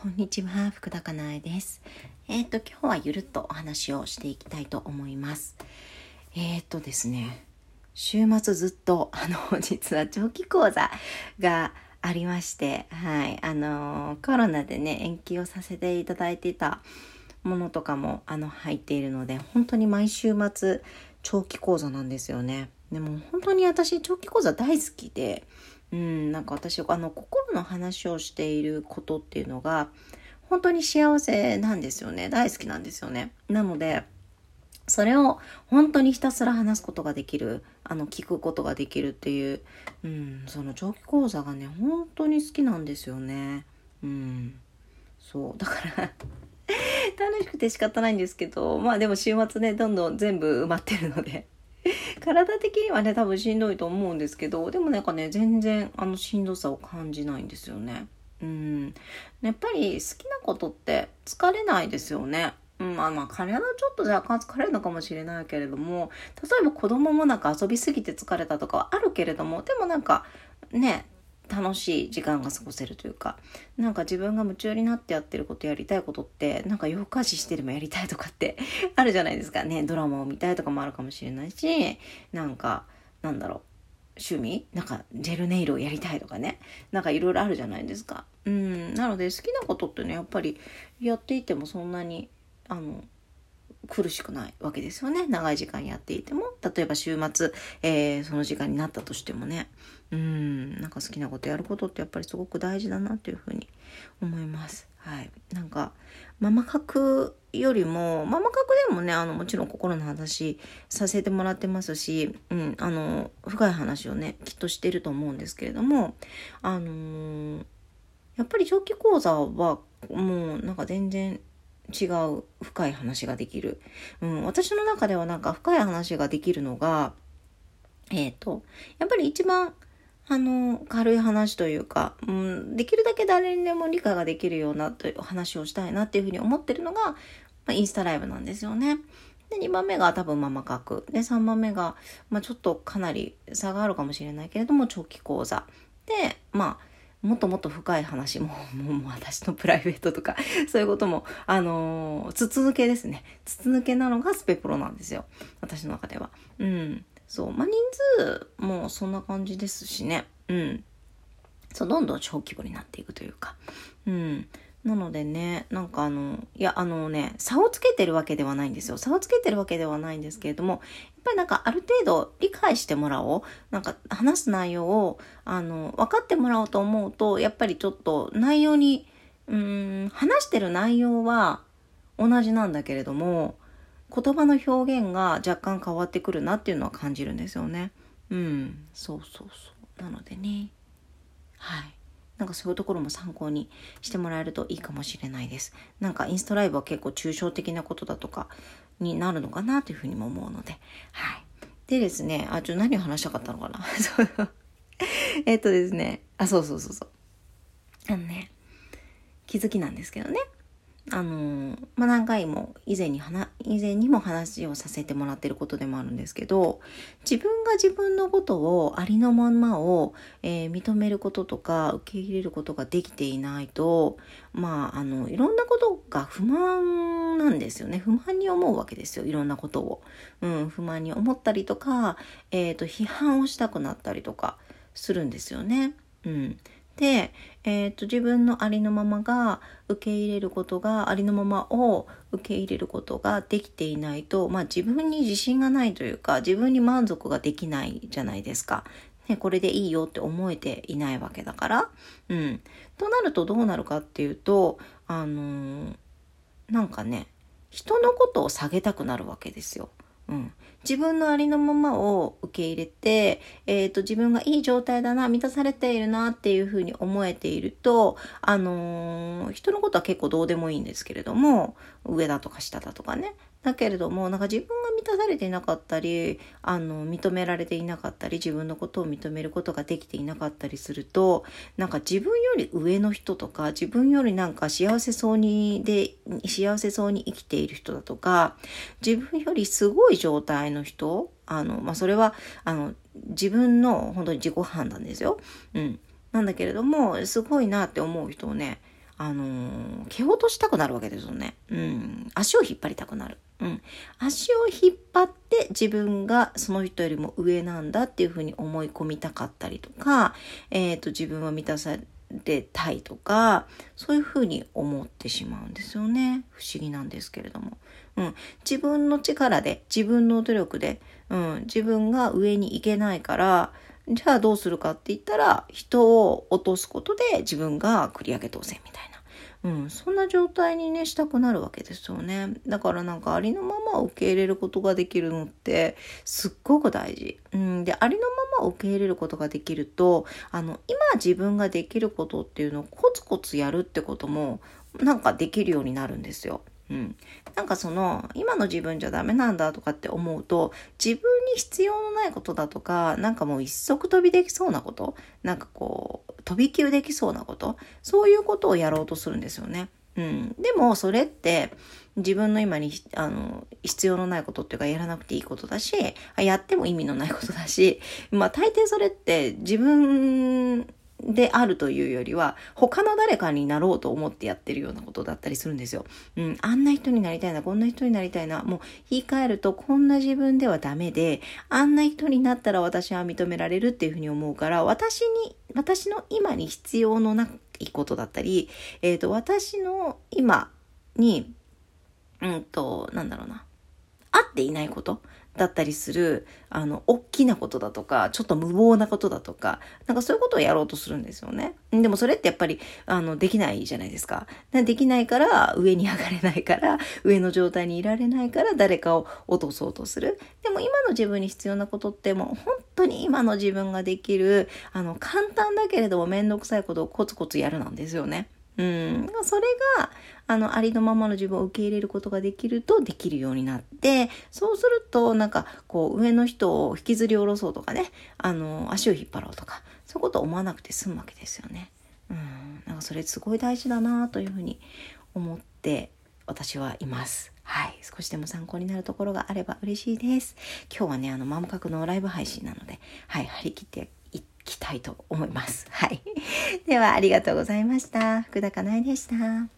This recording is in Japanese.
こんにちは、福田かなえです。えっ、と、今日はゆるっとお話をしていきたいと思います。えっ、とですね、週末ずっと、あの、実は長期講座がありまして、はい、あの、コロナでね、延期をさせていただいていたものとかも、あの、入っているので、本当に毎週末、長期講座なんですよね。でも本当に私、長期講座大好きで、うん、なんか私あの心の話をしていることっていうのが本当に幸せなんですよね。大好きなんですよね。なのでそれを本当にひたすら話すことができるあの聞くことができるっていう、うん、その長期講座がね本当に好きなんですよね。うん。そう。だから 楽しくて仕方ないんですけどまあでも週末ねどんどん全部埋まってるので。体的にはね多分しんどいと思うんですけどでもなんかね全然あのしんどさを感じないんですよね。うん、やっぱり好きなことって疲れないですよね。うん、まあまあ体ちょっと若干疲れるのかもしれないけれども例えば子供もなんか遊びすぎて疲れたとかはあるけれどもでもなんかね楽しい時間が過ごせるというかなんか自分が夢中になってやってることやりたいことってなんか夜更かししてでもやりたいとかって あるじゃないですか。ねドラマを見たいとかもあるかもしれないしなんかなんだろう。趣味？なんかジェルネイルをやりたいとかね。なんかいろいろあるじゃないですか。うん。なので好きなことってねやっぱりやっていてもそんなにあの苦しくないわけですよね。長い時間やっていても。例えば週末、えー、その時間になったとしてもね。うん。なんか好きなことやることってやっぱりすごく大事だなっていうふうに思います。はい。なんかママ角よりもママ角でもねあのもちろん心の話させてもらってますし、うん、あの深い話をねきっとしてると思うんですけれどもあのー、やっぱり長期講座はもうなんか全然違う深い話ができる。うん、私の中ではなんか深い話ができるのが、えっ、ー、と、やっぱり一番、あの、軽い話というか、うん、できるだけ誰にでも理解ができるようなという話をしたいなっていうふうに思ってるのが、まあ、インスタライブなんですよね。で、2番目が多分ママ角。で、3番目が、まあちょっとかなり差があるかもしれないけれども、長期講座。で、まあ、もっともっと深い話も、もう私のプライベートとか、そういうことも、あのー、筒抜けですね。筒抜けなのがスペプロなんですよ。私の中では。うん。そう。まあ、人数もそんな感じですしね。うん。そう、どんどん小規模になっていくというか。うん。なのでね、なんかあの、いや、あのね、差をつけてるわけではないんですよ。差をつけてるわけではないんですけれども、やっぱりなんかある程度理解してもらおう。なんか話す内容を、あの、分かってもらおうと思うと、やっぱりちょっと内容に、うん、話してる内容は同じなんだけれども、言葉の表現が若干変わってくるなっていうのは感じるんですよね。うん、そうそうそう。なのでね、はい。なんかそういうところも参考にしてもらえるといいかもしれないです。なんかインストライブは結構抽象的なことだとかになるのかなというふうにも思うので。はい。でですね、あ、ちょ、何を話したかったのかな？えっとですね、あ、そうそうそうそう。あのね、気づきなんですけどね。あのまあ、何回も以前に話、以前にも話をさせてもらってることでもあるんですけど、自分が自分のことをありのままを、えー、認めることとか受け入れることができていないと、まあ、あの、いろんなことが不満なんですよね。不満に思うわけですよ。いろんなことを。うん、不満に思ったりとか、えっ、ー、と、批判をしたくなったりとかするんですよね。うん。で、えーと、と自分のありのままが受け入れることがありのままを受け入れることができていないと、まあ、自分に自信がないというか自分に満足ができないじゃないですか。ね、これでいいよって思えていないわけだから。うん。となるとどうなるかっていうとあのー、なんかね人のことを下げたくなるわけですよ。うん、自分のありのままを受け入れて、えーと、自分がいい状態だな満たされているなっていうふうに思えていると、あのー、人のことは結構どうでもいいんですけれども上だとか下だとかね。だけれどもなんか自分が満たされていなかったりあの認められていなかったり自分のことを認めることができていなかったりするとなんか自分より上の人とか自分よりなんか幸せそうにで幸せそうに生きている人だとか自分よりすごい状態の人あの、まあ、それはあの自分の本当に自己判断ですよ。うん、なんだけれどもすごいなって思う人をねあのー、蹴落としたくなるわけですよね。うん。足を引っ張りたくなる。うん。足を引っ張って自分がその人よりも上なんだっていうふうに思い込みたかったりとか、えっ、ー、と、自分は満たされたいとか、そういうふうに思ってしまうんですよね。不思議なんですけれども。うん。自分の力で、自分の努力で、うん。自分が上に行けないから、じゃあどうするかって言ったら、人を落とすことで自分が繰り上げ当選みたいな。うん、そんな状態にね、したくなるわけですよね。だからなんかありのまま受け入れることができるのって、すっごく大事。うん、で、ありのまま受け入れることができると、あの、今自分ができることっていうのをコツコツやるってことも、なんかできるようになるんですよ。うん。なんかその、今の自分じゃダメなんだとかって思うと、自分に必要のないことだとか、なんかもう一足飛びできそうなこと、なんかこう、飛び級できそうなこと、そういうことをやろうとするんですよね。うん。でも、それって、自分の今に、あの、必要のないことっていうか、やらなくていいことだし、やっても意味のないことだし、まあ、大抵それって自分であるというよりは、他の誰かになろうと思ってやってるようなことだったりするんですよ。うん、あんな人になりたいな、こんな人になりたいな、もう言い換えると、こんな自分ではダメで、あんな人になったら私は認められるっていうふうに思うから、私に、私の今に必要のないことだったり、えっ、ー、と、私の今に、うんと、なんだろうな、合っていないことだったりする、あの、大きなことだとか、ちょっと無謀なことだとか、なんかそういうことをやろうとするんですよね。でもそれってやっぱり、あの、できないじゃないですか。できないから、上に上がれないから、上の状態にいられないから、誰かを落とそうとする。でも今の自分に必要なことってもう本当に今の自分ができる、あの、簡単だけれどもめんどくさいことをコツコツやるなんですよね。うん。それが、あの、ありのままの自分を受け入れることができるとできるようになって、そうすると、なんか、こう、上の人を引きずり下ろそうとかね、あの、足を引っ張ろうとか、そういうことを思わなくて済むわけですよね。うん。なんかそれすごい大事だなというふうに思って私はいます。はい。少しでも参考になるところがあれば嬉しいです。今日はね、あの、マムカクのライブ配信なので、はい、張り切ってきたいと思います。はい。では、ありがとうございました。福田かなえでした。